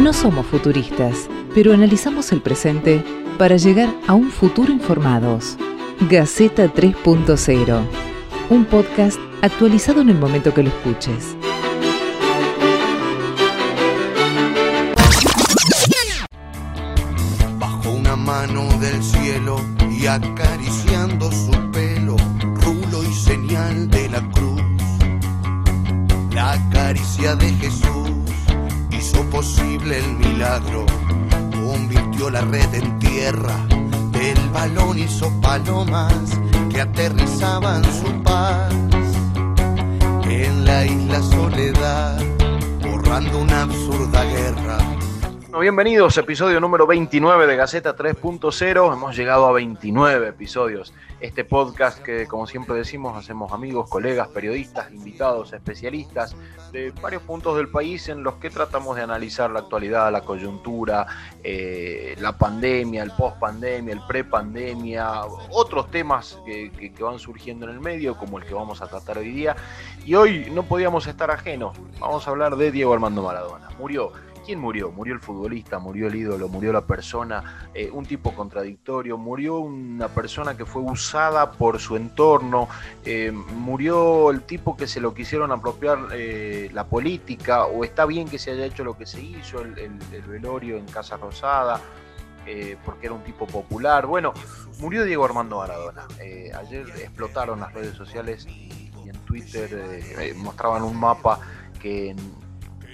No somos futuristas, pero analizamos el presente para llegar a un futuro informados. Gaceta 3.0, un podcast actualizado en el momento que lo escuches. Bajo una mano del cielo y acariciando su pelo, rulo y señal de la cruz. La caricia de Jesús hizo posible el milagro, convirtió la red en tierra, del balón hizo palomas que aterrizaban su paz en la isla Soledad, borrando una absurda guerra. Bueno, bienvenidos, episodio número 29 de Gaceta 3.0. Hemos llegado a 29 episodios. Este podcast que, como siempre decimos, hacemos amigos, colegas, periodistas, invitados, especialistas de varios puntos del país en los que tratamos de analizar la actualidad, la coyuntura, eh, la pandemia, el post-pandemia, el pre-pandemia, otros temas que, que- que van surgiendo en el medio, como el que vamos a tratar hoy día. Y hoy no podíamos estar ajenos. Vamos a hablar de Diego Armando Maradona. Murió. ¿Quién murió? Murió el futbolista, murió el ídolo, murió la persona, eh, un tipo contradictorio, murió una persona que fue usada por su entorno, eh, murió el tipo que se lo quisieron apropiar eh, la política, o está bien que se haya hecho lo que se hizo, el, el- el velorio en Casa Rosada, porque era un tipo popular. Bueno, murió Diego Armando Maradona. Ayer explotaron las redes sociales y, en Twitter mostraban un mapa que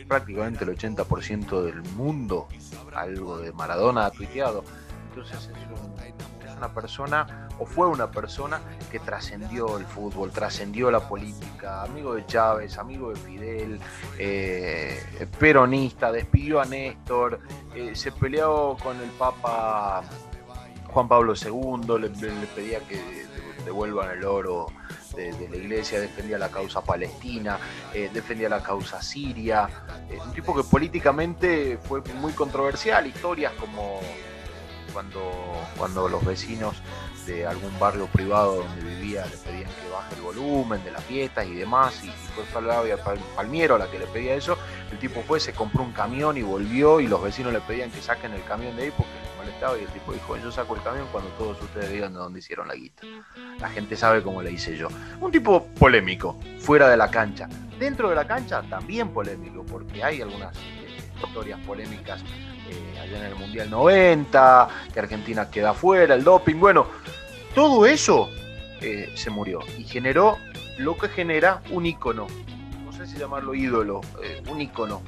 prácticamente el 80% del mundo algo de Maradona ha tuiteado. Entonces es, un- es una persona, o fue una persona que trascendió el fútbol, trascendió la política, amigo de Chávez, amigo de Fidel, eh, peronista, despidió a Néstor, eh, se peleó con el Papa Juan Pablo II, le, le pedía que devuelvan el oro de, la iglesia, defendía la causa palestina, eh, defendía la causa siria, eh, un tipo que políticamente fue muy controversial, historias como cuando, cuando los vecinos de algún barrio privado donde vivía le pedían que baje el volumen de las fiestas y demás, y, y fue Flavia Pal- Palmiero la que le pedía eso, el tipo fue, se compró un camión y volvió y los vecinos le pedían que saquen el camión de ahí porque les molestaba y el tipo dijo, yo saco el camión cuando todos ustedes digan de dónde hicieron la guita. La gente sabe cómo le hice yo. Un tipo polémico, fuera de la cancha. Dentro de la cancha también polémico, porque hay algunas eh, historias polémicas eh, allá en el Mundial 90, que Argentina queda fuera, el doping, bueno, todo eso eh, se murió y generó lo que genera un ícono, no sé si llamarlo ídolo, eh, un ícono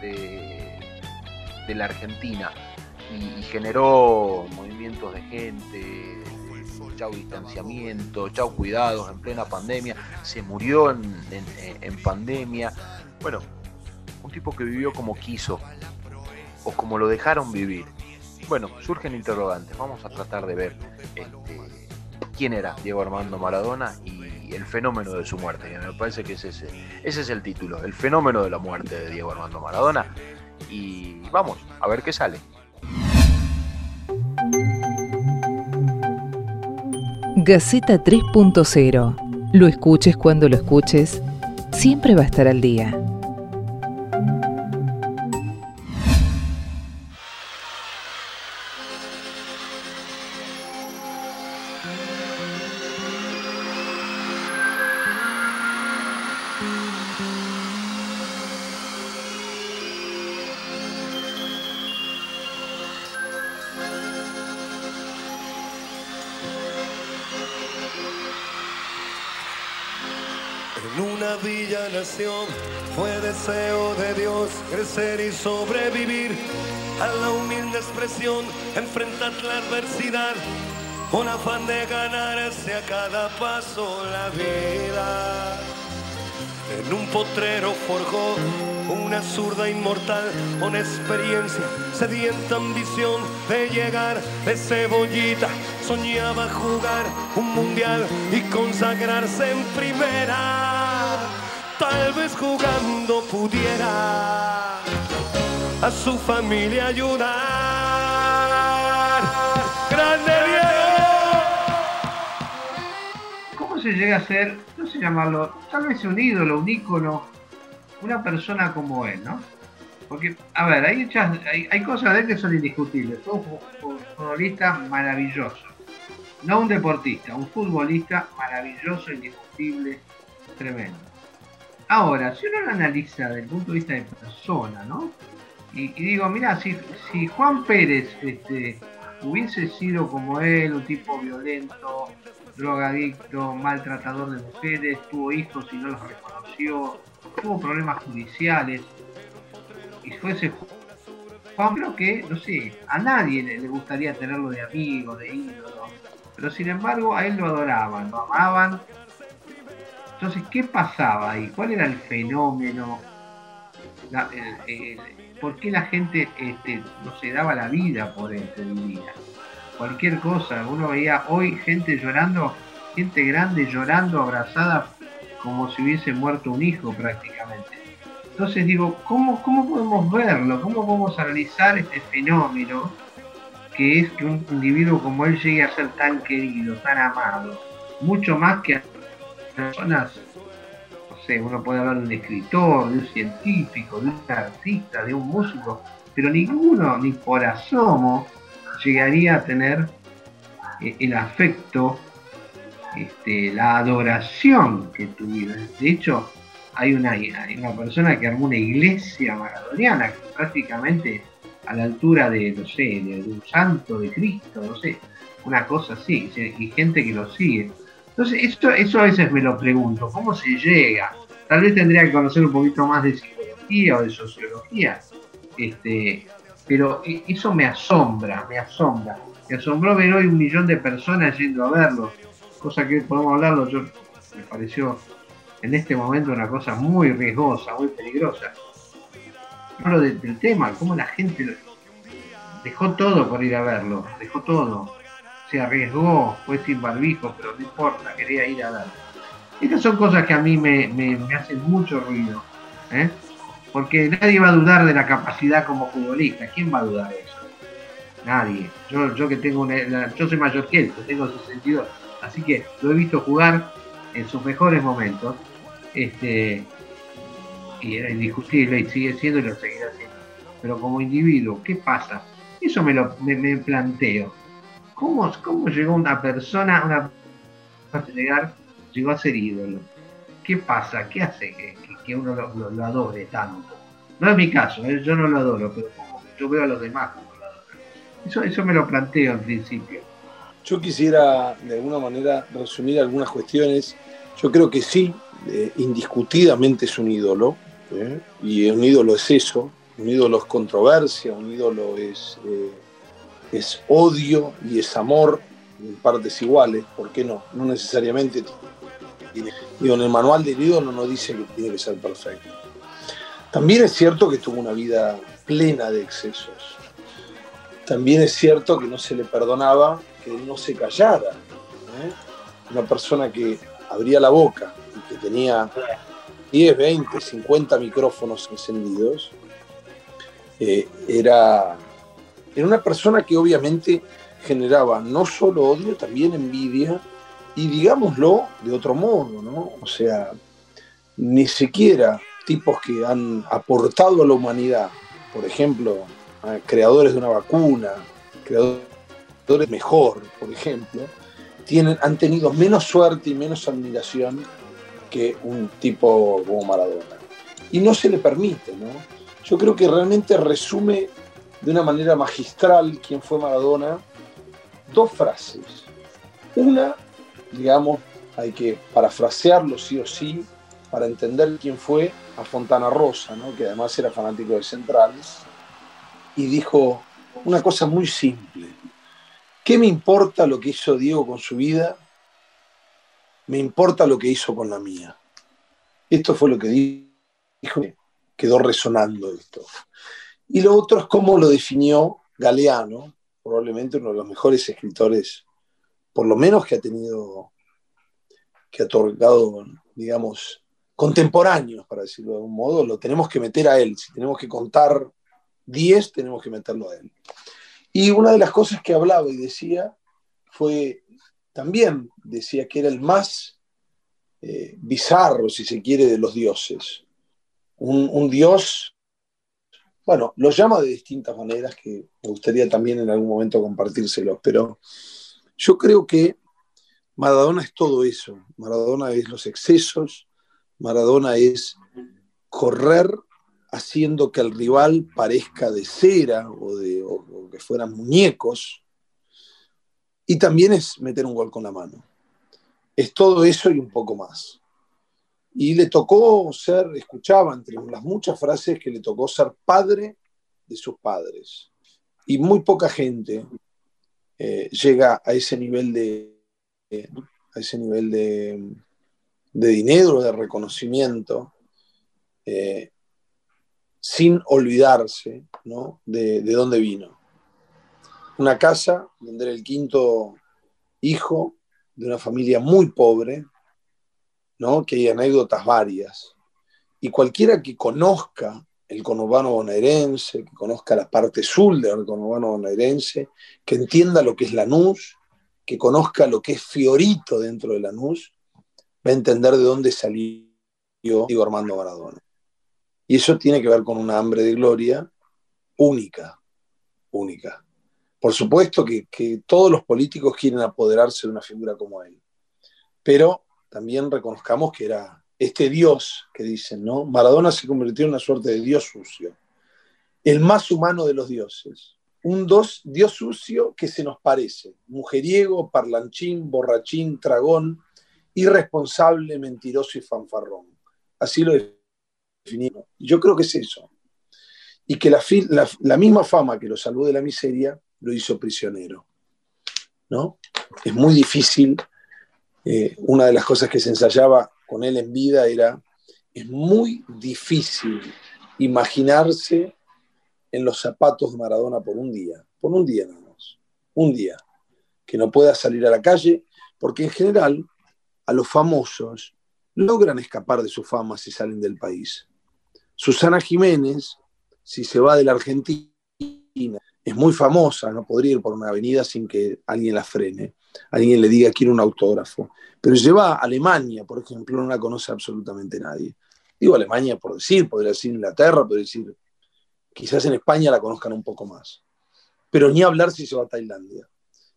de, de la Argentina y, generó movimientos de gente, chau distanciamiento, chau cuidados en plena pandemia, se murió en- en pandemia, bueno, un tipo que vivió como quiso o como lo dejaron vivir. Bueno, surgen interrogantes, vamos a tratar de ver este, quién era Diego Armando Maradona y el fenómeno de su muerte, que me parece que ese es, ese es el título, el fenómeno de la muerte de Diego Armando Maradona. Y vamos, a ver qué sale. Gaceta 3.0. Lo escuches cuando lo escuches, siempre va a estar al día. Expresión, enfrentar la adversidad con afán de ganarse a cada paso la vida. En un potrero forjó una zurda inmortal con experiencia, sedienta ambición de llegar de cebollita. Soñaba jugar un mundial y consagrarse en primera. Tal vez jugando pudiera a su familia ayudar. ¿Cómo se llega a ser, no sé llamarlo, tal vez un ídolo, un ícono, una persona como él, ¿no? Porque, a ver, hay, hay, cosas de él que son indiscutibles. Fue un futbolista maravilloso. No un deportista, un futbolista maravilloso, indiscutible, tremendo. Ahora, si uno lo analiza desde el punto de vista de persona, ¿no? Y, digo, mira, si, si Juan Pérez este, hubiese sido como él, un tipo violento, drogadicto, maltratador de mujeres, tuvo hijos y no los reconoció, tuvo problemas judiciales, y fuese Juan, creo que, no sé, a nadie le, gustaría tenerlo de amigo, de ídolo, pero sin embargo a él lo adoraban, lo amaban. Entonces, ¿qué pasaba ahí? ¿Cuál era el fenómeno? ¿Por qué la gente este, no se daba la vida por él, día? Cualquier cosa. Uno veía hoy gente llorando, gente grande llorando, abrazada, como si hubiese muerto un hijo prácticamente. Entonces digo, ¿cómo, ¿cómo podemos verlo? ¿Cómo podemos analizar este fenómeno que es que un individuo como él llegue a ser tan querido, tan amado? Mucho más que a personas uno puede hablar de un escritor, de un científico, de un artista, de un músico, pero ninguno, ni por asomo, llegaría a tener eh, el afecto, este, la adoración que tuvieron. De hecho, hay una, una persona que armó una iglesia maradoniana, prácticamente a la altura de, no sé, de, un santo de Cristo, no sé, una cosa así, y gente que lo sigue. Entonces, esto, eso a veces me lo pregunto, ¿cómo se llega? Tal vez tendría que conocer un poquito más de psicología o de sociología, este, pero eso me asombra, me asombra. Me asombró ver hoy un millón de personas yendo a verlo, cosa que podemos hablarlo, yo me pareció en este momento una cosa muy riesgosa, muy peligrosa. Hablo del tema, cómo la gente dejó todo por ir a verlo, dejó todo se arriesgó, fue sin barbijo, pero no importa, quería ir a ver. Estas son cosas que a mí me, hacen mucho ruido, ¿eh? Porque nadie va a dudar de la capacidad como futbolista. ¿Quién va a dudar de eso? Nadie. Yo, yo que tengo yo soy mayor que él, tengo 62, así que lo he visto jugar en sus mejores momentos, este, y era indiscutible y sigue siendo y lo seguirá siendo. Pero como individuo, ¿qué pasa? Eso me lo me planteo ¿Cómo, cómo llegó una persona, una llegar, llegó a ser ídolo? ¿Qué pasa? ¿Qué hace que, uno lo, adore tanto? No es mi caso, ¿eh? yo no lo adoro, pero yo veo a los demás como lo adoran. Eso, eso me lo planteo en principio. Yo quisiera de alguna manera resumir algunas cuestiones. Yo creo que sí, eh, indiscutidamente es un ídolo, ¿eh? y un ídolo es eso, un ídolo es controversia, un ídolo es es odio y es amor en partes iguales, ¿por qué no? No necesariamente Digo, en el manual del ídolo no dice que tiene que ser perfecto. También es cierto que tuvo una vida plena de excesos. También es cierto que no se le perdonaba que él no se callara. ¿eh? Una persona que abría la boca y que tenía 10, 20, 50 micrófonos encendidos, eh, era era una persona que obviamente generaba no solo odio, también envidia, y digámoslo de otro modo, ¿no? O sea, ni siquiera tipos que han aportado a la humanidad, por ejemplo, creadores de una vacuna, creadores mejor, por ejemplo, tienen, han tenido menos suerte y menos admiración que un tipo como Maradona. Y no se le permite, ¿no? Yo creo que realmente resume de una manera magistral quién fue Maradona, dos frases. Una, digamos, hay que parafrasearlo sí o sí para entender quién fue a Fontana Rosa, ¿no? que además era fanático de Central, y dijo una cosa muy simple. ¿Qué me importa lo que hizo Diego con su vida? Me importa lo que hizo con la mía. Esto fue lo que dijo, quedó resonando esto. Y lo otro es cómo lo definió Galeano, probablemente uno de los mejores escritores, por lo menos que ha tenido, que ha otorgado, digamos, contemporáneos, para decirlo de algún modo, lo tenemos que meter a él. Si tenemos que contar 10, tenemos que meterlo a él. Y una de las cosas que hablaba y decía fue, también decía que era el más eh, bizarro, si se quiere, de los dioses. Un, un dios bueno, lo llama de distintas maneras que me gustaría también en algún momento compartírselos, pero yo creo que Maradona es todo eso. Maradona es los excesos, Maradona es correr haciendo que el rival parezca de cera o, de, o que fueran muñecos. Y también es meter un gol con la mano. Es todo eso y un poco más. Y le tocó ser, escuchaba entre las muchas frases que le tocó ser padre de sus padres. Y muy poca gente eh, llega a ese nivel de, a ese nivel de, dinero, de reconocimiento, eh, sin olvidarse de, de dónde vino. Una casa donde era el quinto hijo de una familia muy pobre, ¿no? que hay anécdotas varias. Y cualquiera que conozca el conurbano bonaerense, que conozca la parte sur del conurbano bonaerense, que entienda lo que es Lanús, que conozca lo que es Fiorito dentro de Lanús, va a entender de dónde salió Diego Armando Maradona. Y eso tiene que ver con una hambre de gloria única, única. Por supuesto que, que todos los políticos quieren apoderarse de una figura como él, pero también reconozcamos que era este Dios que dicen, ¿no? Maradona se convirtió en una suerte de Dios sucio, el más humano de los dioses, un dos, Dios sucio que se nos parece, mujeriego, parlanchín, borrachín, tragón, irresponsable, mentiroso y fanfarrón. Así lo definimos. Yo creo que es eso. Y que la, la misma fama que lo salvó de la miseria lo hizo prisionero. ¿no? Es muy difícil eh, una de las cosas que se ensayaba con él en vida era, es muy difícil imaginarse en los zapatos de Maradona por un día, por un día nada más, un día, que no pueda salir a la calle, porque en general a los famosos logran escapar de su fama si salen del país. Susana Jiménez, si se va de la Argentina, es muy famosa, no podría ir por una avenida sin que alguien la frene alguien le diga quiero un autógrafo. Pero lleva a Alemania, por ejemplo, no la conoce absolutamente nadie. Digo Alemania por decir, podría decir Inglaterra, podría decir, quizás en España la conozcan un poco más. Pero ni hablar si se va a Tailandia.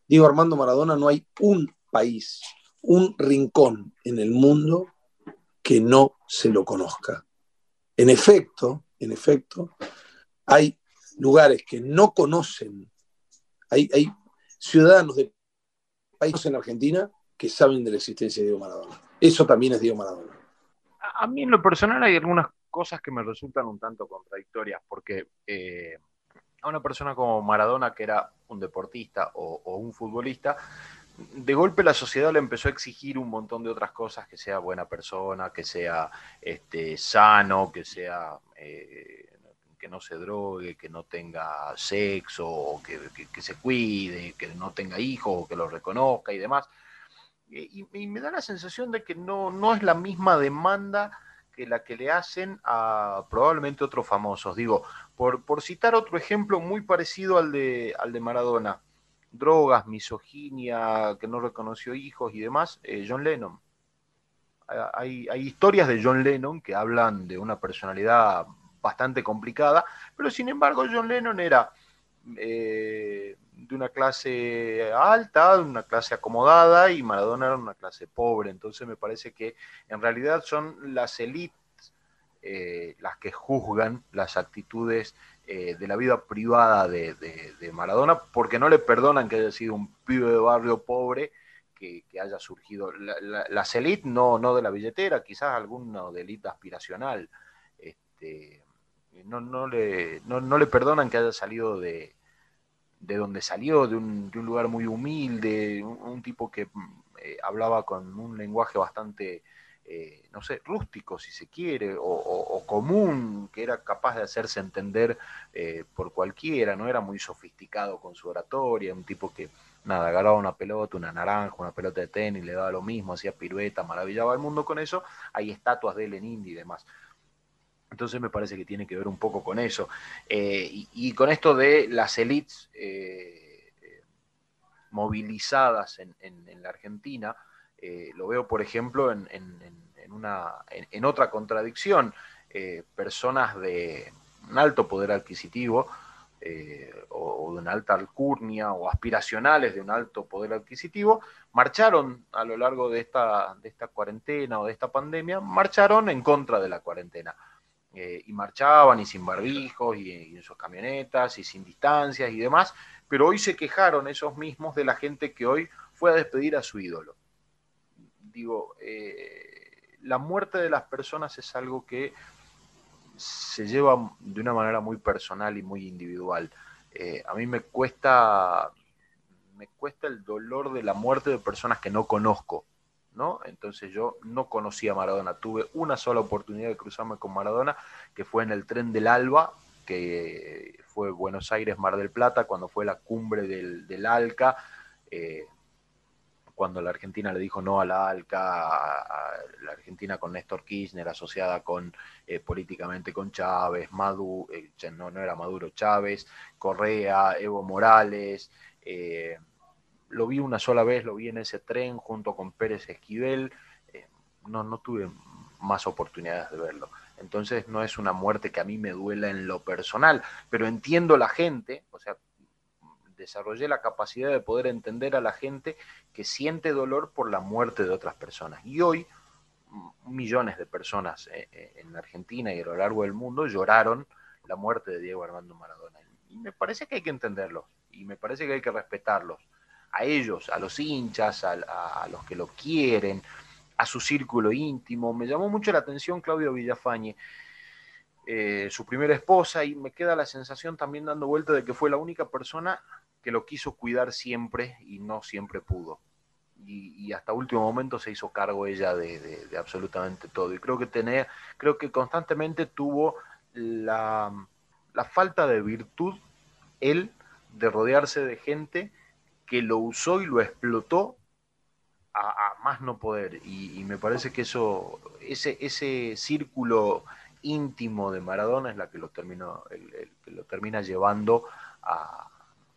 Digo Armando Maradona, no hay un país, un rincón en el mundo que no se lo conozca. En efecto, en efecto, hay lugares que no conocen, hay, hay ciudadanos de países en Argentina que saben de la existencia de Diego Maradona. Eso también es Diego Maradona. A mí en lo personal hay algunas cosas que me resultan un tanto contradictorias, porque eh, a una persona como Maradona, que era un deportista o, un futbolista, de golpe la sociedad le empezó a exigir un montón de otras cosas, que sea buena persona, que sea este, sano, que sea eh, que no se drogue, que no tenga sexo, que, que, se cuide, que no tenga hijos, que lo reconozca y demás. Y, me da la sensación de que no, no es la misma demanda que la que le hacen a probablemente otros famosos. Digo, por, por citar otro ejemplo muy parecido al de, al de Maradona, drogas, misoginia, que no reconoció hijos y demás, eh, John Lennon. Hay, hay, historias de John Lennon que hablan de una personalidad bastante complicada, pero sin embargo John Lennon era eh, de una clase alta, de una clase acomodada, y Maradona era una clase pobre. Entonces me parece que en realidad son las élites eh, las que juzgan las actitudes eh, de la vida privada de, Maradona, porque no le perdonan que haya sido un pibe de barrio pobre que, haya surgido. las élites no, no de la billetera, quizás alguna de élite aspiracional. Este, no, no, le, no, le perdonan que haya salido de, de donde salió, de un, de un, lugar muy humilde, un, tipo que eh, hablaba con un lenguaje bastante, eh, no sé, rústico si se quiere, o, común, que era capaz de hacerse entender eh, por cualquiera, no era muy sofisticado con su oratoria, un tipo que, nada, agarraba una pelota, una naranja, una pelota de tenis, le daba lo mismo, hacía pirueta, maravillaba al mundo con eso, hay estatuas de él en Indy y demás. Entonces me parece que tiene que ver un poco con eso. Eh, y, con esto de las élites eh, movilizadas en, la Argentina, eh, lo veo, por ejemplo, en, en otra contradicción. personas de, un alto poder adquisitivo eh, o, de una alta alcurnia o aspiracionales de un alto poder adquisitivo, marcharon a lo largo de esta, de esta cuarentena o de esta pandemia, marcharon en contra de la cuarentena. Eh, y marchaban y sin barbijos y, en sus camionetas y sin distancias y demás, pero hoy se quejaron esos mismos de la gente que hoy fue a despedir a su ídolo. Digo, eh, la muerte de las personas es algo que se lleva de una manera muy personal y muy individual. Eh, a mí me cuesta, me cuesta el dolor de la muerte de personas que no conozco, ¿no? Entonces yo no conocía a Maradona, tuve una sola oportunidad de cruzarme con Maradona, que fue en el tren del Alba, que fue Buenos Aires, Mar del Plata, cuando fue la cumbre del, ALCA, eh, cuando la Argentina le dijo no a la ALCA, la Argentina con Néstor Kirchner, asociada con eh, políticamente con Chávez, Maduro, eh, no, no era Maduro, Chávez, Correa, Evo Morales. Lo vi una sola vez, lo vi en ese tren junto con Pérez Esquivel. no, no tuve más oportunidades de verlo. Entonces no es una muerte que a mí me duela en lo personal, pero entiendo la gente, o sea, desarrollé la capacidad de poder entender a la gente que siente dolor por la muerte de otras personas. Y hoy millones de personas eh, eh, en Argentina y a lo largo del mundo lloraron la muerte de Diego Armando Maradona. Y me parece que hay que entenderlos y me parece que hay que respetarlos. A ellos, a los hinchas, a, los que lo quieren, a su círculo íntimo. Me llamó mucho la atención Claudio Villafañe, eh, su primera esposa, y me queda la sensación también dando vuelta de que fue la única persona que lo quiso cuidar siempre y no siempre pudo. Y, hasta último momento se hizo cargo ella de, absolutamente todo. Y creo que tenía, creo que constantemente tuvo la, la falta de virtud, él, de rodearse de gente que lo usó y lo explotó a, más no poder. Y, me parece que eso, ese, ese círculo íntimo de Maradona es la que lo, terminó, el, que lo termina llevando a,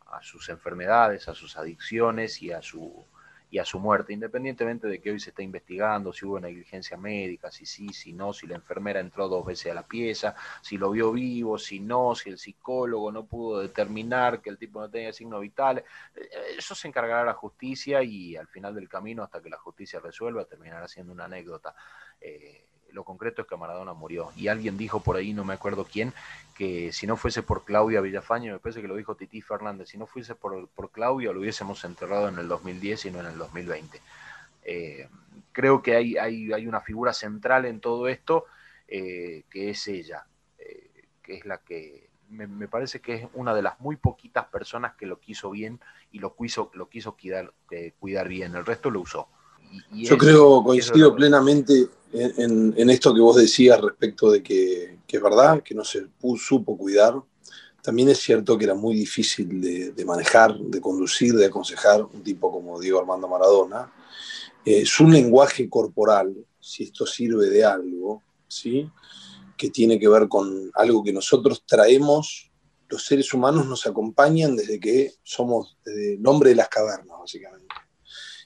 a, sus enfermedades, a sus adicciones y a su y a su muerte, independientemente de que hoy se está investigando si hubo negligencia médica, si sí, si no, si la enfermera entró dos veces a la pieza, si lo vio vivo, si no, si el psicólogo no pudo determinar que el tipo no tenía signos vitales. Eh, eso se encargará la justicia y al final del camino, hasta que la justicia resuelva, terminará siendo una anécdota. Eh, lo concreto es que Maradona murió. Y alguien dijo por ahí, no me acuerdo quién, que si no fuese por Claudia Villafañe, me parece que lo dijo Titi Fernández, si no fuese por, por Claudia lo hubiésemos enterrado en el 2010 y no en el 2020. Eh, creo que hay, hay, hay, una figura central en todo esto, eh, que es ella, eh, que es la que me, parece que es una de las muy poquitas personas que lo quiso bien y lo quiso, lo quiso cuidar, cuidar bien, el resto lo usó. Yo creo, coincido plenamente en, esto que vos decías respecto de que, es verdad, que no se supo cuidar. También es cierto que era muy difícil de, manejar, de conducir, de aconsejar un tipo como Diego Armando Maradona. Eh, su lenguaje corporal, si esto sirve de algo, ¿sí? que tiene que ver con algo que nosotros traemos, los seres humanos nos acompañan desde que somos desde el hombre de las cavernas, básicamente.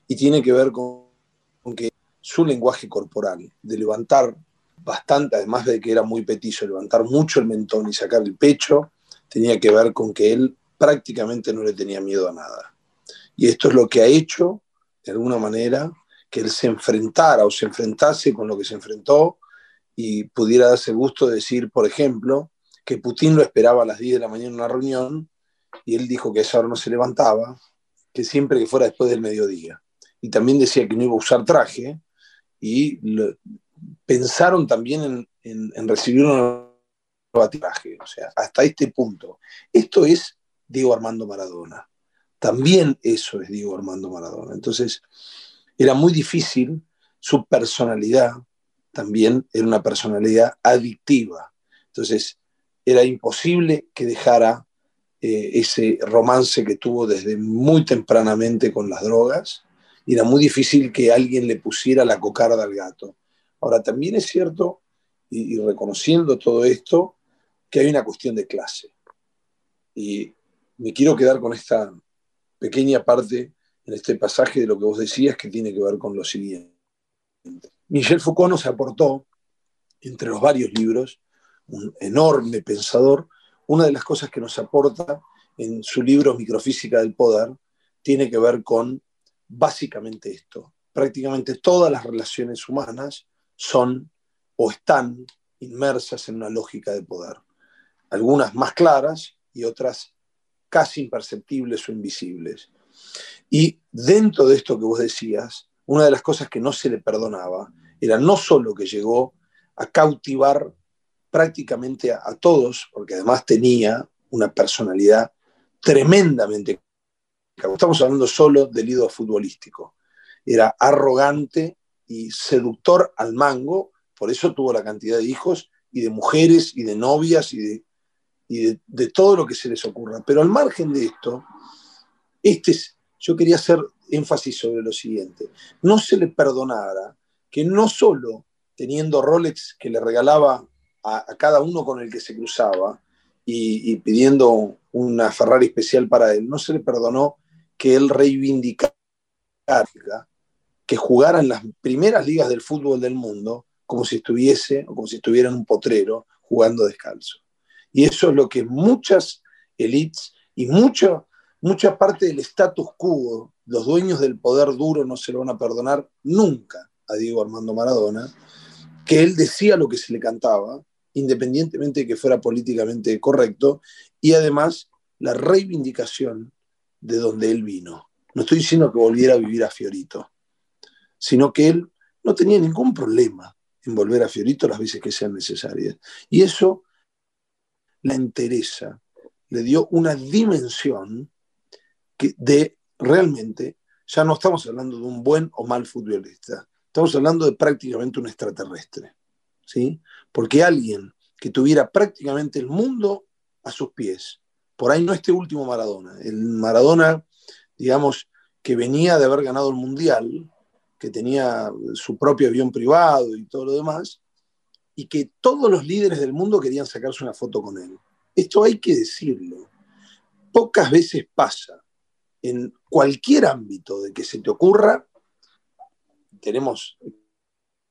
Y tiene que ver con que su lenguaje corporal, de levantar bastante, además de que era muy petizo, levantar mucho el mentón y sacar el pecho, tenía que ver con que él prácticamente no le tenía miedo a nada. Y esto es lo que ha hecho, de alguna manera, que él se enfrentara o se enfrentase con lo que se enfrentó y pudiera darse gusto de decir, por ejemplo, que Putin lo esperaba a las 10 de la mañana en una reunión y él dijo que a esa hora no se levantaba, que siempre que fuera después del mediodía y también decía que no iba a usar traje, y pensaron también en, recibir un traje, o sea, hasta este punto. Esto es Diego Armando Maradona. También eso es Diego Armando Maradona. Entonces, era muy difícil, su personalidad también era una personalidad adictiva. Entonces, era imposible que dejara eh, ese romance que tuvo desde muy tempranamente con las drogas y era muy difícil que alguien le pusiera la cocarda al gato. Ahora, también es cierto, y, reconociendo todo esto, que hay una cuestión de clase. Y me quiero quedar con esta pequeña parte en este pasaje de lo que vos decías que tiene que ver con lo siguiente. Michel Foucault nos aportó, entre los varios libros, un enorme pensador, una de las cosas que nos aporta en su libro Microfísica del Poder tiene que ver con básicamente esto. Prácticamente todas las relaciones humanas son o están inmersas en una lógica de poder. Algunas más claras y otras casi imperceptibles o invisibles. Y dentro de esto que vos decías, una de las cosas que no se le perdonaba era no solo que llegó a cautivar prácticamente a, todos, porque además tenía una personalidad tremendamente... Estamos hablando solo del ídolo futbolístico. Era arrogante y seductor al mango, por eso tuvo la cantidad de hijos y de mujeres y de novias y de, todo lo que se les ocurra. Pero al margen de esto, este yo quería hacer énfasis sobre lo siguiente. No se le perdonara que no solo teniendo Rolex que le regalaba a, cada uno con el que se cruzaba y, pidiendo una Ferrari especial para él, no se le perdonó que él reivindicara que jugara en las primeras ligas del fútbol del mundo como si estuviese o como si estuviera un potrero jugando descalzo. Y eso es lo que muchas elites y mucha, mucha parte del status quo, los dueños del poder duro no se lo van a perdonar nunca a Diego Armando Maradona, que él decía lo que se le cantaba, independientemente de que fuera políticamente correcto, y además la reivindicación de donde él vino. No estoy diciendo que volviera a vivir a Fiorito, sino que él no tenía ningún problema en volver a Fiorito las veces que sean necesarias. Y eso la interesa, le dio una dimensión que de realmente, ya no estamos hablando de un buen o mal futbolista, estamos hablando de prácticamente un extraterrestre. ¿sí? Porque alguien que tuviera prácticamente el mundo a sus pies, por ahí no este último Maradona, el Maradona, digamos, que venía de haber ganado el Mundial, que tenía su propio avión privado y todo lo demás, y que todos los líderes del mundo querían sacarse una foto con él. Esto hay que decirlo. Pocas veces pasa en cualquier ámbito de que se te ocurra, tenemos,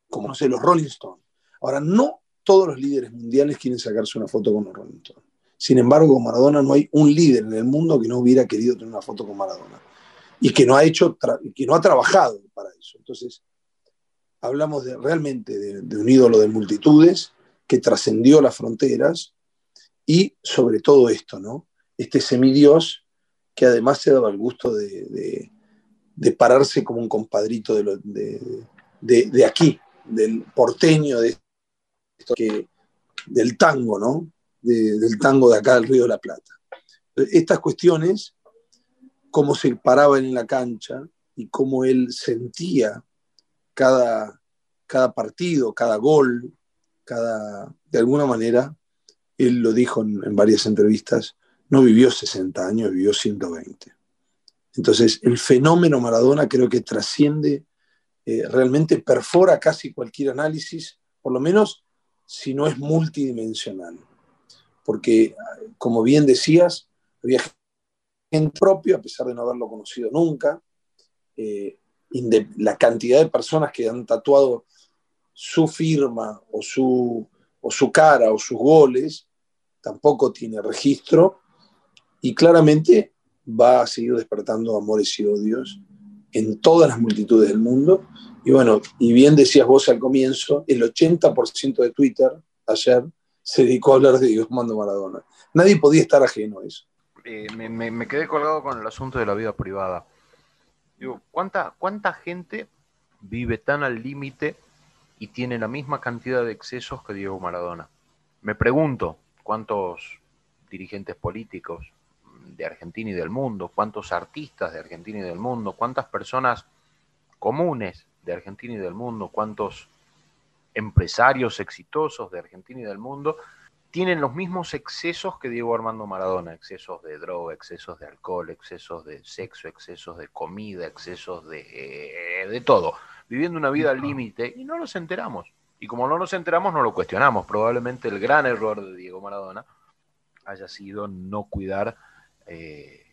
como no sé, los Rolling Stones. Ahora, no todos los líderes mundiales quieren sacarse una foto con los Rolling Stones. Sin embargo, con Maradona no hay un líder en el mundo que no hubiera querido tener una foto con Maradona y que no ha hecho, que no ha trabajado para eso. Entonces, hablamos de, realmente de, un ídolo de multitudes que trascendió las fronteras y sobre todo esto, ¿no? Este semidios que además se daba el gusto de, pararse como un compadrito de, aquí, del porteño, de del tango, ¿no? Del tango de acá del Río de la Plata. Estas cuestiones, cómo se paraba en la cancha y cómo él sentía cada, cada partido, cada gol, cada, de alguna manera, él lo dijo en, varias entrevistas, no vivió 60 años, vivió 120. Entonces, el fenómeno Maradona creo que trasciende, eh, realmente perfora casi cualquier análisis, por lo menos si no es multidimensional. Porque, como bien decías, había gente propio, a pesar de no haberlo conocido nunca, eh, la cantidad de personas que han tatuado su firma o su, o su cara o sus goles, tampoco tiene registro y claramente va a seguir despertando amores y odios en todas las multitudes del mundo. Y bueno, y bien decías vos al comienzo, el 80% de Twitter ayer se dedicó a hablar de Dios Mando Maradona. Nadie podía estar ajeno a eso. Eh, me, me, quedé colgado con el asunto de la vida privada. Digo, ¿cuánta, ¿cuánta gente vive tan al límite y tiene la misma cantidad de excesos que Diego Maradona? Me pregunto, ¿cuántos dirigentes políticos de Argentina y del mundo? ¿Cuántos artistas de Argentina y del mundo? ¿Cuántas personas comunes de Argentina y del mundo? ¿Cuántos empresarios exitosos de Argentina y del mundo tienen los mismos excesos que Diego Armando Maradona, excesos de droga, excesos de alcohol, excesos de sexo, excesos de comida, excesos de, eh, de todo, viviendo una vida al límite y no nos enteramos. Y como no nos enteramos, no lo cuestionamos. Probablemente el gran error de Diego Maradona haya sido no cuidar eh,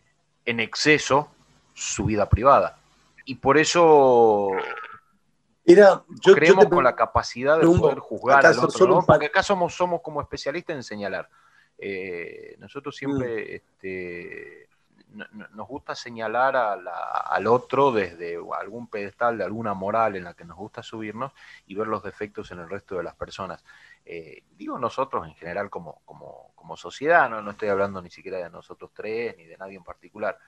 en exceso su vida privada. Y por eso Era, yo, creemos con la capacidad de poder juzgar al otro, porque acá somos, somos como especialistas en señalar. Eh, nosotros siempre mm. este, nos gusta señalar al otro desde algún pedestal de alguna moral en la que nos gusta subirnos y ver los defectos en el resto de las personas. Eh, digo nosotros en general como, como, como sociedad, ¿no? no, estoy hablando ni siquiera de nosotros tres ni de nadie en particular,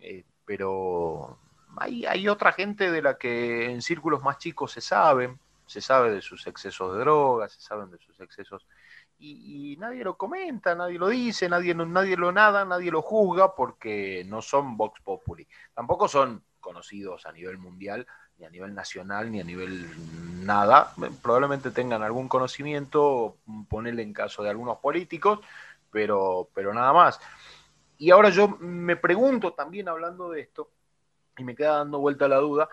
eh, pero hay, otra gente de la que en círculos más chicos se saben, se sabe de sus excesos de drogas, se saben de sus excesos y, nadie lo comenta, nadie lo dice, nadie, nadie lo nada, nadie lo juzga porque no son Vox Populi. Tampoco son conocidos a nivel mundial, ni a nivel nacional, ni a nivel nada. Probablemente tengan algún conocimiento, ponerle en caso de algunos políticos, pero, pero nada más. Y ahora yo me pregunto también hablando de esto, y me queda dando vuelta la duda,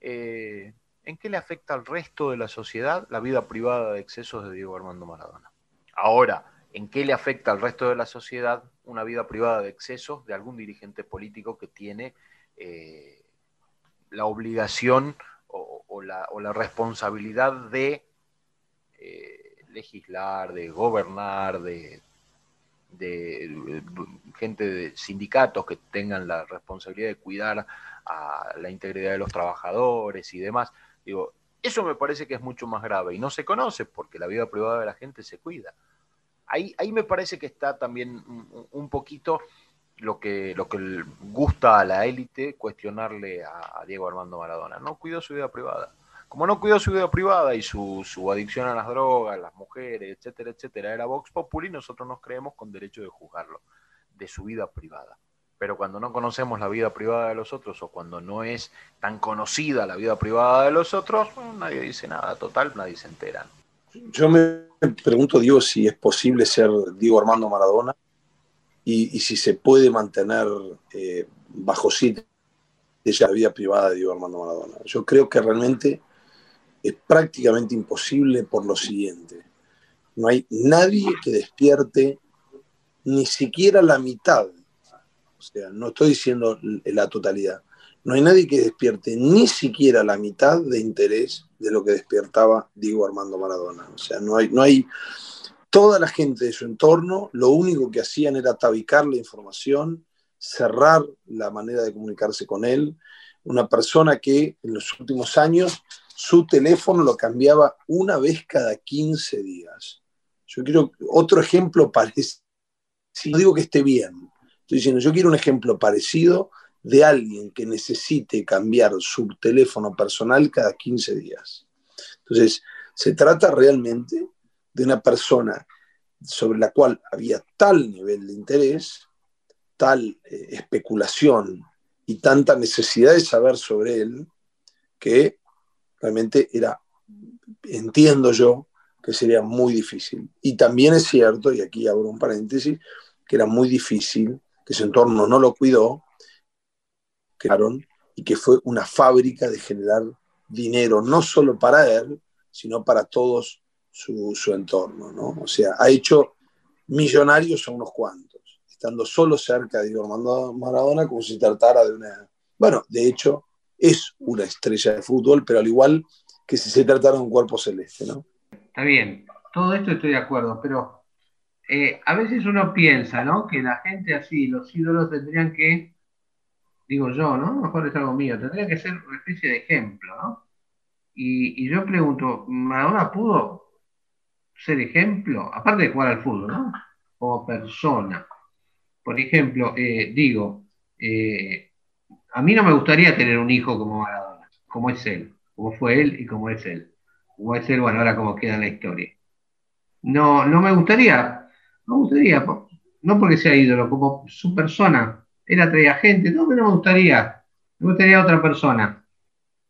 eh, ¿en qué le afecta al resto de la sociedad la vida privada de excesos de Diego Armando Maradona? Ahora, ¿en qué le afecta al resto de la sociedad una vida privada de excesos de algún dirigente político que tiene eh, la obligación o, la, responsabilidad de eh, legislar, de gobernar, de, gente de sindicatos que tengan la responsabilidad de cuidar a la integridad de los trabajadores y demás? Digo, eso me parece que es mucho más grave y no se conoce porque la vida privada de la gente se cuida ahí, ahí me parece que está también un, poquito lo que, lo que gusta a la élite cuestionarle a, Diego Armando Maradona. No cuidó su vida privada. Como no cuidó su vida privada y su, adicción a las drogas, las mujeres, etcétera, etcétera, era Vox Populi, nosotros nos creemos con derecho de juzgarlo, de su vida privada. Pero cuando no conocemos la vida privada de los otros o cuando no es tan conocida la vida privada de los otros, nadie dice nada, total, nadie se entera. Yo me pregunto, Diego, si es posible ser Diego Armando Maradona y, si se puede mantener eh, bajo sí de la vida privada de Diego Armando Maradona. Yo creo que realmente es prácticamente imposible por lo siguiente. No hay nadie que despierte ni siquiera la mitad. O sea, no estoy diciendo la totalidad. No hay nadie que despierte ni siquiera la mitad de interés de lo que despertaba Diego Armando Maradona. O sea, no hay, no hay, toda la gente de su entorno, lo único que hacían era tabicar la información, cerrar la manera de comunicarse con él. Una persona que en los últimos años su teléfono lo cambiaba una vez cada 15 días. Yo quiero otro ejemplo parecido. No digo que esté bien, estoy diciendo, yo quiero un ejemplo parecido de alguien que necesite cambiar su teléfono personal cada 15 días. Entonces, se trata realmente de una persona sobre la cual había tal nivel de interés, tal eh, especulación y tanta necesidad de saber sobre él, que realmente era, entiendo yo, que sería muy difícil. Y también es cierto, y aquí abro un paréntesis, que era muy difícil, que su entorno no lo cuidó, y que fue una fábrica de generar dinero, no solo para él, sino para todos su, entorno. ¿no? O sea, ha hecho millonarios a unos cuantos, estando solo cerca de Diego Armando Maradona como si tratara de una... Bueno, de hecho, es una estrella de fútbol, pero al igual que si se tratara de un cuerpo celeste, ¿no? Está bien, todo esto estoy de acuerdo, pero eh, a veces uno piensa, ¿no? Que la gente así, los ídolos tendrían que digo yo, ¿no? Mejor es algo mío, tendría que ser una especie de ejemplo, ¿no? Y, yo pregunto, ¿Maradona pudo ser ejemplo? Aparte de jugar al fútbol, ¿no? Como persona. Por ejemplo, eh, digo, eh, a mí no me gustaría tener un hijo como Maradona, como es él, como fue él y como es él. Como es él, bueno, ahora como queda en la historia. No, no me gustaría, me gustaría, no porque sea ídolo, como su persona, él atraía gente, no, me gustaría, me gustaría otra persona.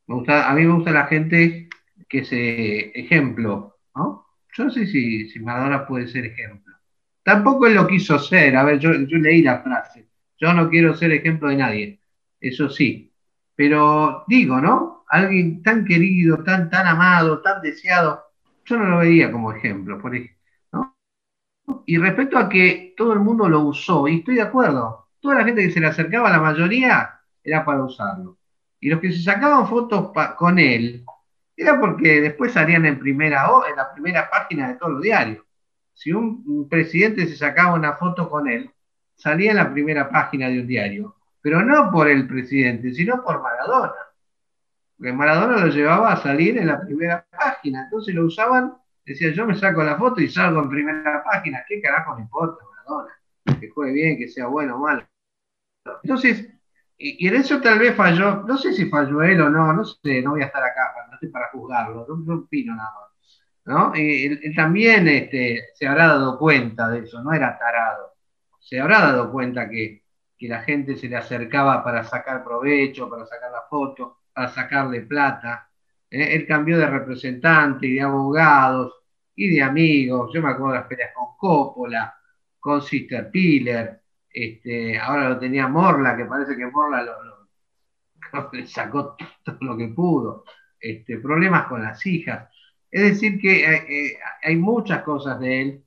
Me gusta, a mí me gusta la gente que es ejemplo, ¿no? Yo no sé si, si Maradona puede ser ejemplo. Tampoco él lo quiso ser, a ver, yo, yo leí la frase, yo no quiero ser ejemplo de nadie, eso sí, pero digo, ¿no? Alguien tan querido, tan, tan amado, tan deseado, yo no lo veía como ejemplo, por ejemplo. Y respecto a que todo el mundo lo usó, y estoy de acuerdo, toda la gente que se le acercaba, la mayoría, era para usarlo. Y los que se sacaban fotos con él, era porque después salían en, primera, en la primera página de todos los diarios. Si un presidente se sacaba una foto con él, salía en la primera página de un diario, pero no por el presidente, sino por Maradona. Porque Maradona lo llevaba a salir en la primera página, entonces lo usaban, decía yo me saco la foto y salgo en primera página, ¿qué carajo me importa Maradona? Que juegue bien, que sea bueno o malo. Entonces, y, en eso tal vez falló, no sé si falló él o no, no sé, no voy a estar acá, no estoy para juzgarlo, no, opino nada más. ¿no? él, también este, se habrá dado cuenta de eso, no era tarado se habrá dado cuenta que, la gente se le acercaba para sacar provecho, para sacar la foto, para sacarle plata. ¿eh? Él cambió de representante y de abogados y de amigos. Yo me acuerdo de las peleas con Coppola, con Sister Piller. Este, ahora lo tenía Morla, que parece que Morla le sacó todo lo que pudo. Este, problemas con las hijas. Es decir, que eh, eh, hay muchas cosas de él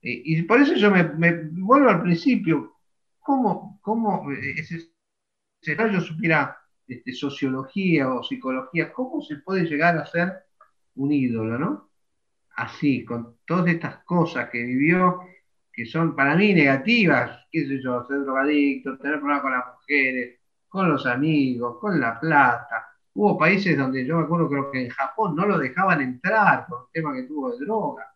eh, y por eso yo me, vuelvo al principio. ¿Cómo, cómo ese, yo supiera este, sociología o psicología, cómo se puede llegar a ser un ídolo, ¿no? Así, con todas estas cosas que vivió, que son para mí negativas, qué sé yo, ser drogadicto, tener problemas con las mujeres, con los amigos, con la plata. Hubo países donde yo me acuerdo creo que en Japón no lo dejaban entrar por un tema que tuvo de droga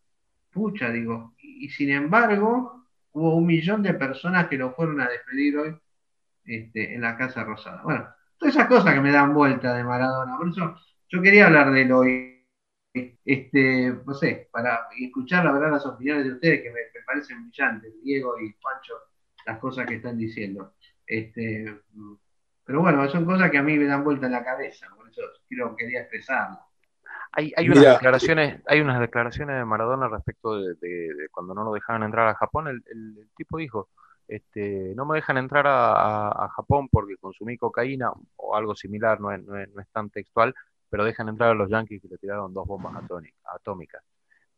pucha, digo, y, sin embargo hubo un millón de personas que lo fueron a despedir hoy este, en la Casa Rosada. Bueno, todas esas cosas que me dan vuelta de Maradona, por eso yo quería hablar de hoy, este, no sé, para escuchar la verdad las opiniones de ustedes que me, parecen brillantes, Diego y Pancho, las cosas que están diciendo. Este, pero bueno, son cosas que a mí me dan vuelta en la cabeza, por eso quiero, quería expresarlo. Hay, unas declaraciones, hay unas declaraciones de Maradona respecto de, cuando no lo dejaban entrar a Japón. El, tipo dijo, este, no me dejan entrar a, Japón porque consumí cocaína o algo similar, no es, tan textual, pero dejan entrar a los yankees que le tiraron dos bombas atómicas.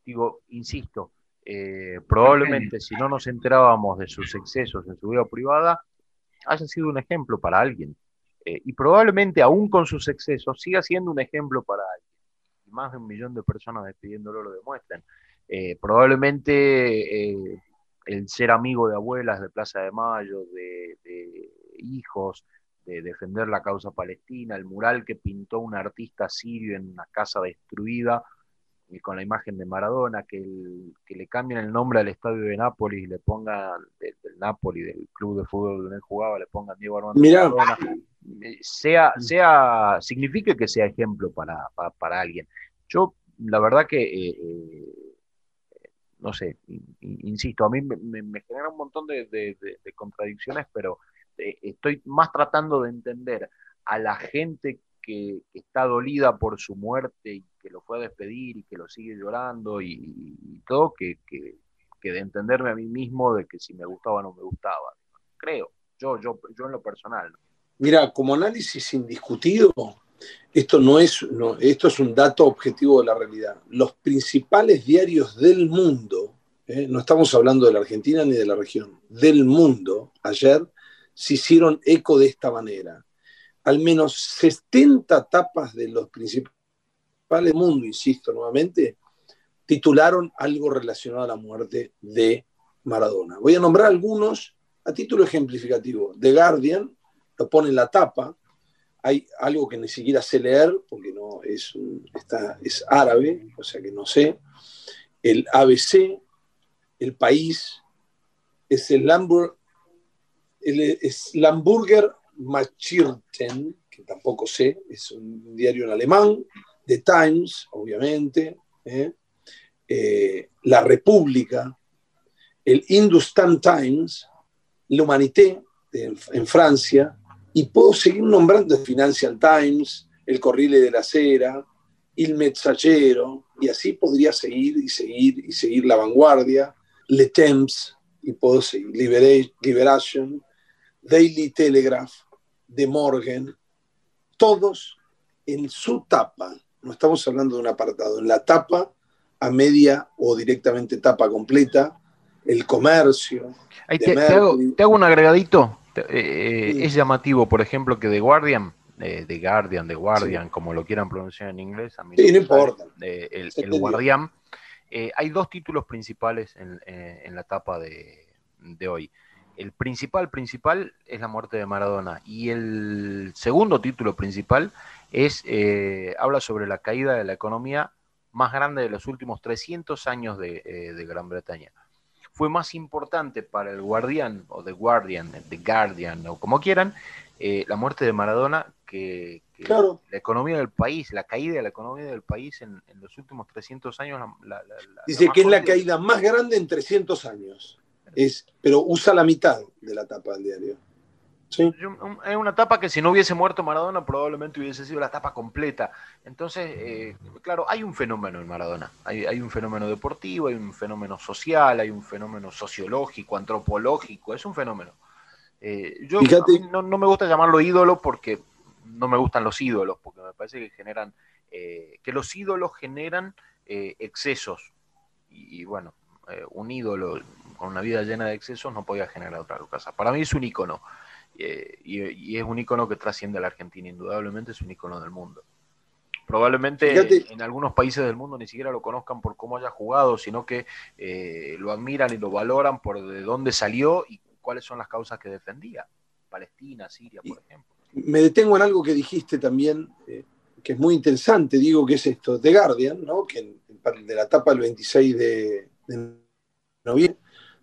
Digo, insisto, eh, probablemente si no nos enterábamos de sus excesos en su vida privada, haya sido un ejemplo para alguien. Eh, y probablemente aún con sus excesos siga siendo un ejemplo para alguien más de un millón de personas despidiéndolo lo demuestran. Eh, probablemente el ser amigo de abuelas de Plaza de Mayo, de, hijos, de defender la causa palestina, el mural que pintó un artista sirio en una casa destruida y con la imagen de Maradona, que, que le cambien el nombre al estadio de Nápoles y le pongan del, Nápoles, del club de fútbol donde él jugaba, le pongan Diego Armando Maradona sea, sea, signifique que sea ejemplo para, alguien. Yo, la verdad que, eh, eh, no sé, insisto, a mí me, genera un montón de, contradicciones, pero eh, estoy más tratando de entender a la gente que, está dolida por su muerte y que lo fue a despedir y que lo sigue llorando y, todo, que, que, de entenderme a mí mismo de que si me gustaba o no me gustaba. Creo, yo, yo, yo en lo personal. Mira, como análisis indiscutido, esto no es, esto es un dato objetivo de la realidad. Los principales diarios del mundo, ¿eh? no estamos hablando de la Argentina ni de la región, del mundo, ayer se hicieron eco de esta manera. Al menos 70 tapas de los principales del mundo, insisto nuevamente, titularon algo relacionado a la muerte de Maradona. Voy a nombrar algunos a título ejemplificativo. The Guardian, lo pone en la tapa. Hay algo que ni siquiera sé leer porque no es, está, es árabe, o sea que no sé. El ABC, el país, es el, Lamburger el es Lamburger Machirten, que tampoco sé, es un diario en alemán, The Times, obviamente, ¿eh? Eh, La República, el Hindustan Times, L'Humanité en Francia, y puedo seguir nombrando el Financial Times, el Corrile de la Cera, Il Messaggero, y así podría seguir y seguir y seguir la vanguardia, Le Temps, y puedo seguir, Liberation, Daily Telegraph, The Morgan, todos en su tapa, no estamos hablando de un apartado, en la tapa a media o directamente tapa completa, el comercio. te, hago, te, hago, un agregadito. Eh, es llamativo, por ejemplo, que The Guardian eh, The Guardian, The Guardian, como lo quieran pronunciar en inglés. A mí sí, no importa. el, el Guardián. hay dos títulos principales en, en la etapa de, de hoy. El principal, principal es la muerte de Maradona. Y el segundo título principal es, eh, habla sobre la caída de la economía más grande de los últimos 300 años de, eh, de Gran Bretaña. Fue más importante para el Guardian, o The Guardian, The Guardian, o como quieran, eh, la muerte de Maradona que, la economía del país, la caída de la economía del país en, los últimos 300 años. Dice que es la caída más grande en 300 años es, pero usa la mitad de la tapa del diario. ¿Sí? Es una tapa que si no hubiese muerto Maradona probablemente hubiese sido la tapa completa. Entonces, eh, claro, hay un fenómeno en Maradona. Hay, hay, un fenómeno deportivo, hay un fenómeno social, hay un fenómeno sociológico, antropológico. Es un fenómeno. Eh, yo no, no, me gusta llamarlo ídolo porque no me gustan los ídolos, porque me parece que generan, eh, que los ídolos generan excesos. y, bueno, un ídolo con una vida llena de excesos no podía generar otra cosa. Para mí es un ícono. Eh, y, es un ícono que trasciende a la Argentina, indudablemente es un ícono del mundo. Probablemente en algunos países del mundo ni siquiera lo conozcan por cómo haya jugado, sino que eh, lo admiran y lo valoran por de dónde salió y cuáles son las causas que defendía. Palestina, Siria, por ejemplo. Me detengo en algo que dijiste también, eh, que es muy interesante, digo que es esto, The Guardian, ¿no? que de la etapa del 26 de, de noviembre,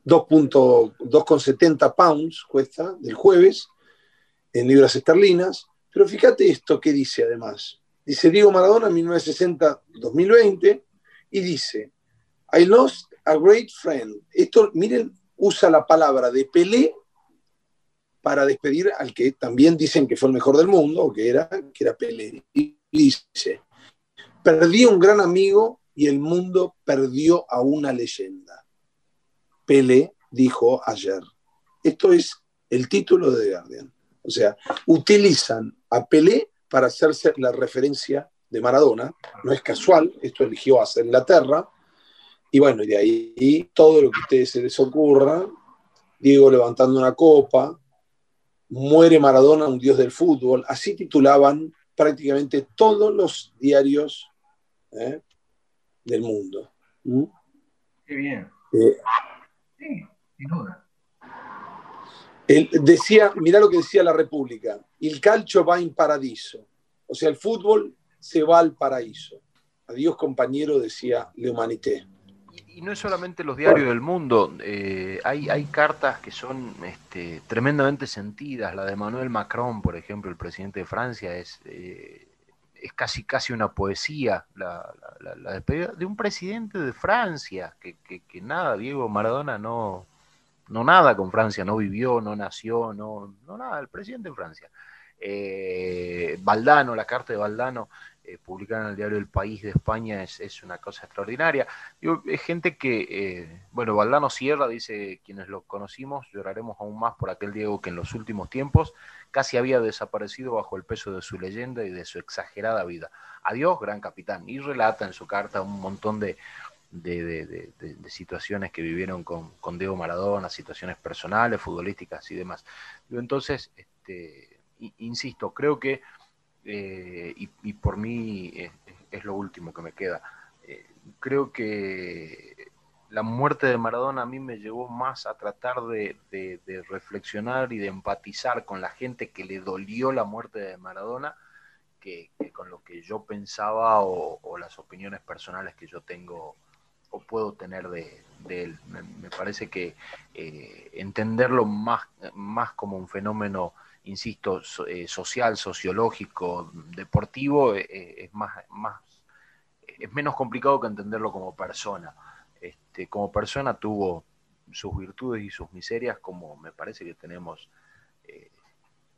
2,70 pounds cuesta del jueves en libras esterlinas. Pero fíjate esto que dice además. Dice Diego Maradona en 1960-2020 y dice, I lost a great friend. Esto, miren, usa la palabra de Pelé para despedir al que también dicen que fue el mejor del mundo, que era, que era Pelé. Y dice, perdí un gran amigo y el mundo perdió a una leyenda. Pelé dijo ayer. Esto es el título de The Guardian. O sea, utilizan a Pelé para hacerse la referencia de Maradona. No es casual, esto eligió hacer Inglaterra. Y bueno, de ahí todo lo que a ustedes se les ocurra, Diego levantando una copa, muere Maradona, un dios del fútbol, así titulaban prácticamente todos los diarios ¿eh? del mundo. ¿Mm? Qué bien. Eh, Sí, sin duda. decía, mirá lo que decía la República, el calcio va en paradiso, o sea, el fútbol se va al paraíso. Adiós compañero, decía Le Humanité. Y, no es solamente los diarios del mundo, eh, hay, hay cartas que son este, tremendamente sentidas, la de Manuel Macron, por ejemplo, el presidente de Francia, es... Eh, es casi casi una poesía la, despedida de un presidente de Francia, que, nada, Diego Maradona no, no nada con Francia, no vivió, no nació, no, no nada, el presidente de Francia. Eh, Valdano, la carta de Valdano, eh, publicada en el diario El País de España, es, una cosa extraordinaria. es gente que, eh, bueno, Valdano Sierra dice, quienes lo conocimos, lloraremos aún más por aquel Diego que en los últimos tiempos casi había desaparecido bajo el peso de su leyenda y de su exagerada vida. Adiós, gran capitán. Y relata en su carta un montón de, de, situaciones que vivieron con, con, Diego Maradona, situaciones personales, futbolísticas y demás. Entonces, este, insisto, creo que, eh, y, por mí es, lo último que me queda, eh, creo que la muerte de Maradona a mí me llevó más a tratar de, reflexionar y de empatizar con la gente que le dolió la muerte de Maradona que, con lo que yo pensaba o, las opiniones personales que yo tengo o puedo tener de, él. Me, parece que eh, entenderlo más, como un fenómeno, insisto, eh, social, sociológico, deportivo, eh, es, más, más, es menos complicado que entenderlo como persona. Este, como persona tuvo sus virtudes y sus miserias, como me parece que tenemos eh,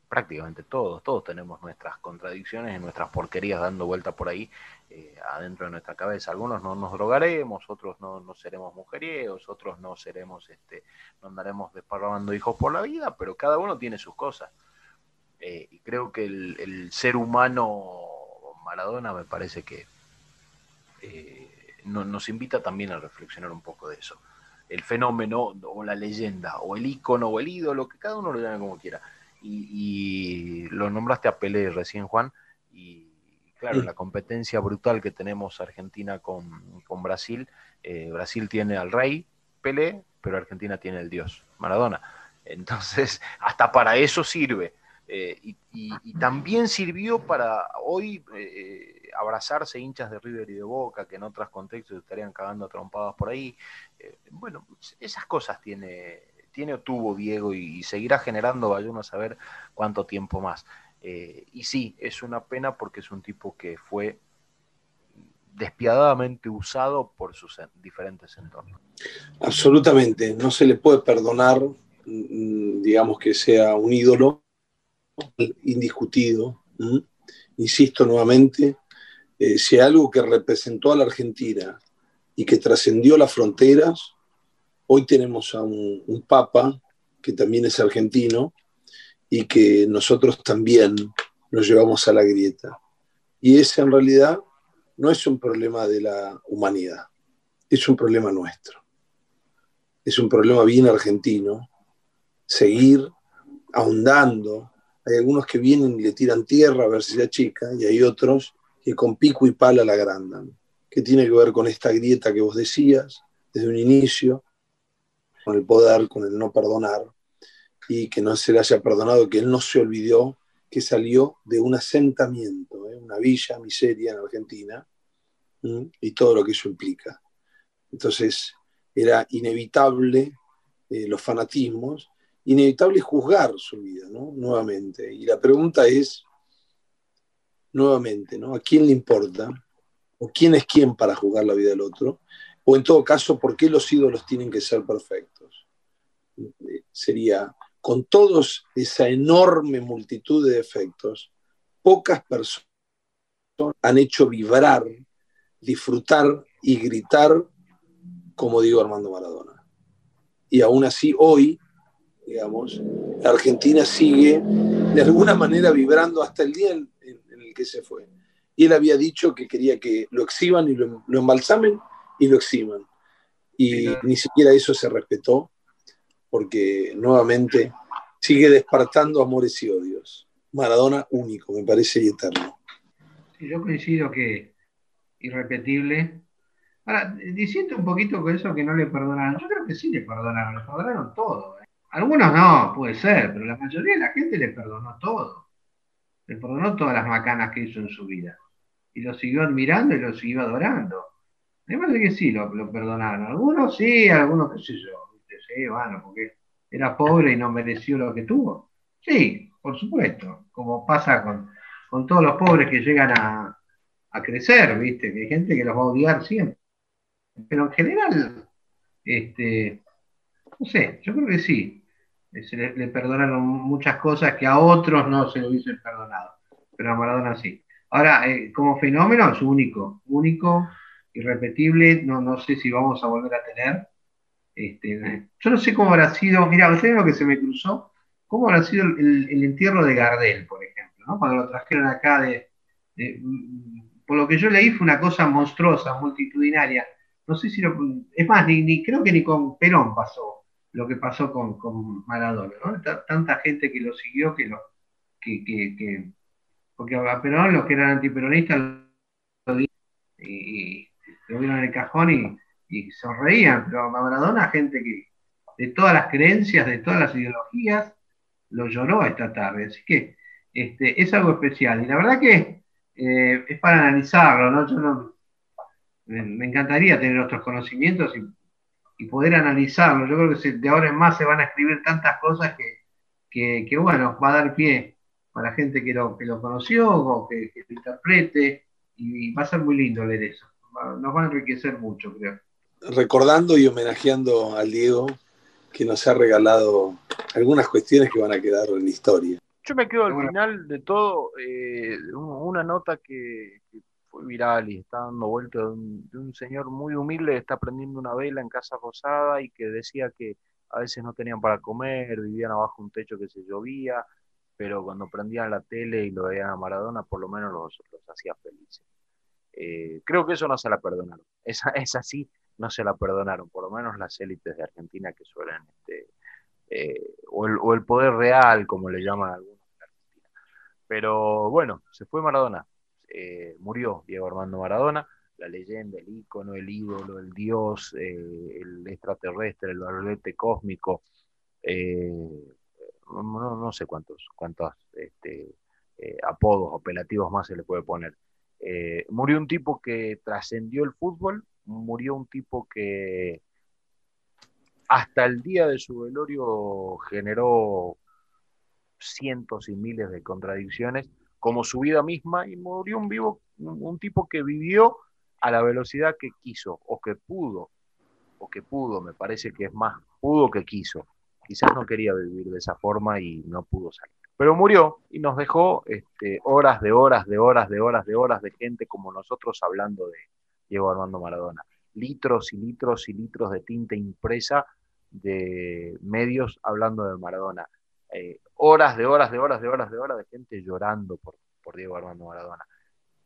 prácticamente todos, todos tenemos nuestras contradicciones y nuestras porquerías dando vuelta por ahí eh, adentro de nuestra cabeza. Algunos no nos drogaremos, otros no, no seremos mujeriegos, otros no seremos, este, no andaremos desparramando hijos por la vida, pero cada uno tiene sus cosas. Eh, y creo que el, ser humano Maradona me parece que nos invita también a reflexionar un poco de eso. El fenómeno o la leyenda o el ícono o el ídolo, que cada uno lo llame como quiera. Y, lo nombraste a Pelé recién, Juan, y claro, la competencia brutal que tenemos Argentina con, Brasil, eh, Brasil tiene al rey, Pelé, pero Argentina tiene el dios, Maradona. Entonces, hasta para eso sirve. Eh, y, también sirvió para hoy eh, abrazarse hinchas de River y de Boca, que en otros contextos estarían cagando trompadas por ahí. bueno, esas cosas tiene, tiene o tuvo Diego y, seguirá generando, vaya uno a saber cuánto tiempo más. Eh, y sí, es una pena porque es un tipo que fue despiadadamente usado por sus diferentes entornos. Absolutamente, no se le puede perdonar, mm, digamos que sea un ídolo indiscutido. Insisto nuevamente, eh, si algo que representó a la Argentina y que trascendió las fronteras, Hoy tenemos a un, papa que también es argentino y que nosotros también nos llevamos a la grieta. Y ese en realidad no es un problema de la humanidad, es un problema nuestro. Es un problema bien argentino. Seguir ahondando. Hay algunos que vienen y le tiran tierra a ver si se achica y hay otros que con pico y pala la agrandan. ¿Qué tiene que ver con esta grieta que vos decías desde un inicio? con el poder, con el no perdonar, y que no se le haya perdonado, que él no se olvidó que salió de un asentamiento, ¿eh? una villa miseria en Argentina, y todo lo que eso implica. Entonces, era inevitable eh, los fanatismos, inevitable juzgar su vida, ¿no? Nuevamente. Y la pregunta es, nuevamente, ¿no? ¿A quién le importa? ¿O quién es quién para juzgar la vida del otro? O en todo caso, ¿por qué los ídolos tienen que ser perfectos? Sería, con todos esa enorme multitud de defectos, pocas personas han hecho vibrar, disfrutar y gritar como digo Armando Maradona. Y aún así, hoy, digamos, la Argentina sigue de alguna manera vibrando hasta el día en, el que se fue. Y él había dicho que quería que lo exhiban y lo, lo embalsamen y lo eximan. Y ni siquiera eso se respetó, porque nuevamente sigue despertando amores y odios. Maradona único, me parece, y eterno. yo coincido que irrepetible. Ahora, diciendo un poquito con eso que no le perdonaron, yo creo que sí le perdonaron, le perdonaron todo. ¿eh? Algunos no, puede ser, pero la mayoría de la gente le perdonó todo. Le perdonó todas las macanas que hizo en su vida. Y lo siguió admirando y lo siguió adorando. Me parece que sí lo, perdonaron. Algunos sí, algunos qué sé yo. Sí, bueno, porque era pobre y no mereció lo que tuvo. Sí, por supuesto. Como pasa con, todos los pobres que llegan a, crecer, ¿viste? Que hay gente que los va a odiar siempre. Pero en general, este, no sé, yo creo que sí. Se le, perdonaron muchas cosas que a otros no se lo hubiesen perdonado. Pero a Maradona sí. Ahora, eh, como fenómeno es único, único irrepetible, no, no sé si vamos a volver a tener. Este, yo no sé cómo habrá sido, mira, ustedes lo que se me cruzó, cómo habrá sido el, entierro de Gardel, por ejemplo, ¿no? cuando lo trajeron acá de, por lo que yo leí fue una cosa monstruosa, multitudinaria. No sé si lo, es más, ni, creo que ni con Perón pasó lo que pasó con, con Maradona, ¿no? Tanta gente que lo siguió que lo, que, que, porque a Perón los que eran antiperonistas lo y, lo vieron en el cajón y, y sonreían, pero a Maradona, gente que de todas las creencias, de todas las ideologías, lo lloró esta tarde. Así que este, es algo especial. Y la verdad que eh, es para analizarlo, ¿no? Yo no, me, encantaría tener otros conocimientos y, poder analizarlo. Yo creo que de ahora en más se van a escribir tantas cosas que, que, bueno, va a dar pie para gente que lo, que lo conoció o que, que lo interprete y va a ser muy lindo leer eso nos va a enriquecer mucho, creo. Recordando y homenajeando al Diego, que nos ha regalado algunas cuestiones que van a quedar en la historia. Yo me quedo al final de todo, eh, una nota que, fue viral y está dando vuelta de un, señor muy humilde que está prendiendo una vela en Casa Rosada y que decía que a veces no tenían para comer, vivían abajo un techo que se llovía, pero cuando prendían la tele y lo veían a Maradona, por lo menos los, los hacía felices. Eh, creo que eso no se la perdonaron. Esa, esa sí no se la perdonaron, por lo menos las élites de Argentina que suelen este, eh, o, el, poder real, como le llaman algunos en Argentina. Pero bueno, se fue Maradona, eh, murió Diego Armando Maradona, la leyenda, el ícono, el ídolo, el dios, el extraterrestre, el barrilete cósmico, no, sé cuántos, cuántos este, apodos apelativos más se le puede poner. murió un tipo que trascendió el fútbol, murió un tipo que hasta el día de su velorio generó cientos y miles de contradicciones, como su vida misma, y murió un vivo, un tipo que vivió a la velocidad que quiso, o que pudo, o que pudo, me parece que es más pudo que quiso. Quizás no quería vivir de esa forma y no pudo salir. Pero murió y nos dejó este, horas de horas de horas de horas de horas de gente como nosotros hablando de Diego Armando Maradona litros y litros y litros de tinta impresa de medios hablando de Maradona. Eh, horas de horas de horas de horas de horas de gente llorando por, por Diego Armando Maradona.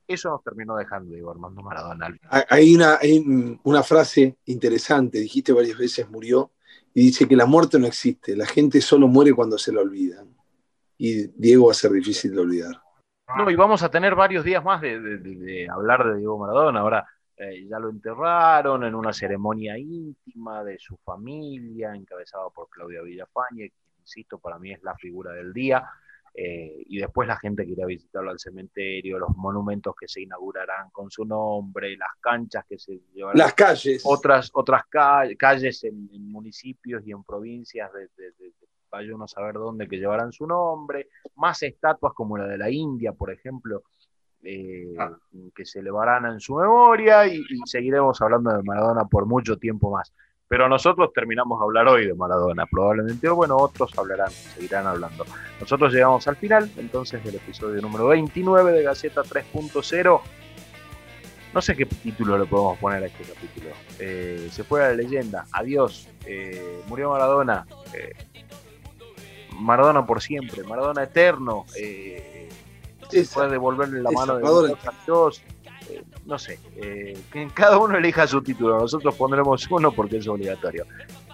Eso nos terminó dejando Diego Armando Maradona. Hay una, hay una frase interesante, dijiste varias veces murió, y dice que la muerte no existe, la gente solo muere cuando se la olvida. Y Diego va a ser difícil de olvidar. No, y vamos a tener varios días más de, de hablar de Diego Maradona. Ahora, eh, ya lo enterraron en una ceremonia íntima de su familia, encabezada por Claudia Villafañe, insisto, para mí es la figura del día. Eh, y después la gente que irá a visitarlo al cementerio, los monumentos que se inaugurarán con su nombre, las canchas que se llevarán. Las calles. Otras, otras calles en, municipios y en provincias de, de, de, vaya uno a saber dónde que llevarán su nombre, más estatuas como la de la India, por ejemplo, eh, ah. que se elevarán en su memoria y, seguiremos hablando de Maradona por mucho tiempo más. Pero nosotros terminamos de hablar hoy de Maradona, probablemente, o bueno, otros hablarán, seguirán hablando. Nosotros llegamos al final, entonces, del episodio número 29 de Gaceta 3.0. No sé qué título le podemos poner a este capítulo. Eh, se fue a la leyenda, adiós, eh, murió Maradona, Maradona por siempre, Maradona eterno. Eh, puede devolverle la mano de Dios. No sé, eh, que cada uno elija su título, nosotros pondremos uno porque es obligatorio.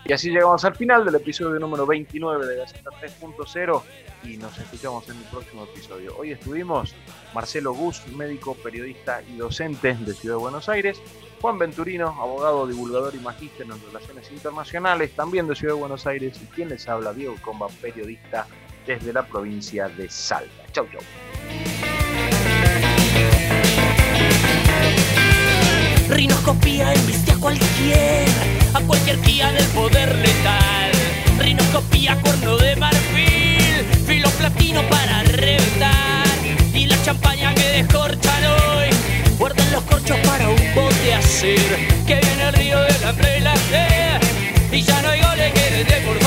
Y así llegamos al final del episodio número 29 de Gaceta 3.0 y nos escuchamos en el próximo episodio. Hoy estuvimos Marcelo Gus, médico, periodista y docente de Ciudad de Buenos Aires, Juan Venturino, abogado, divulgador y magíster en relaciones internacionales, también de Ciudad de Buenos Aires, y quien les habla, Diego Comba, periodista desde la provincia de Salta. Chau, chau. Rinoscopía embiste a cualquier, a cualquier guía del poder letal. Rinoscopía, cuerno de marfil, filo platino para reventar. Y la champaña que descorchan hoy, guarden los corchos para un bote hacer. Que viene el río y la sed, y ya no hay goles que de por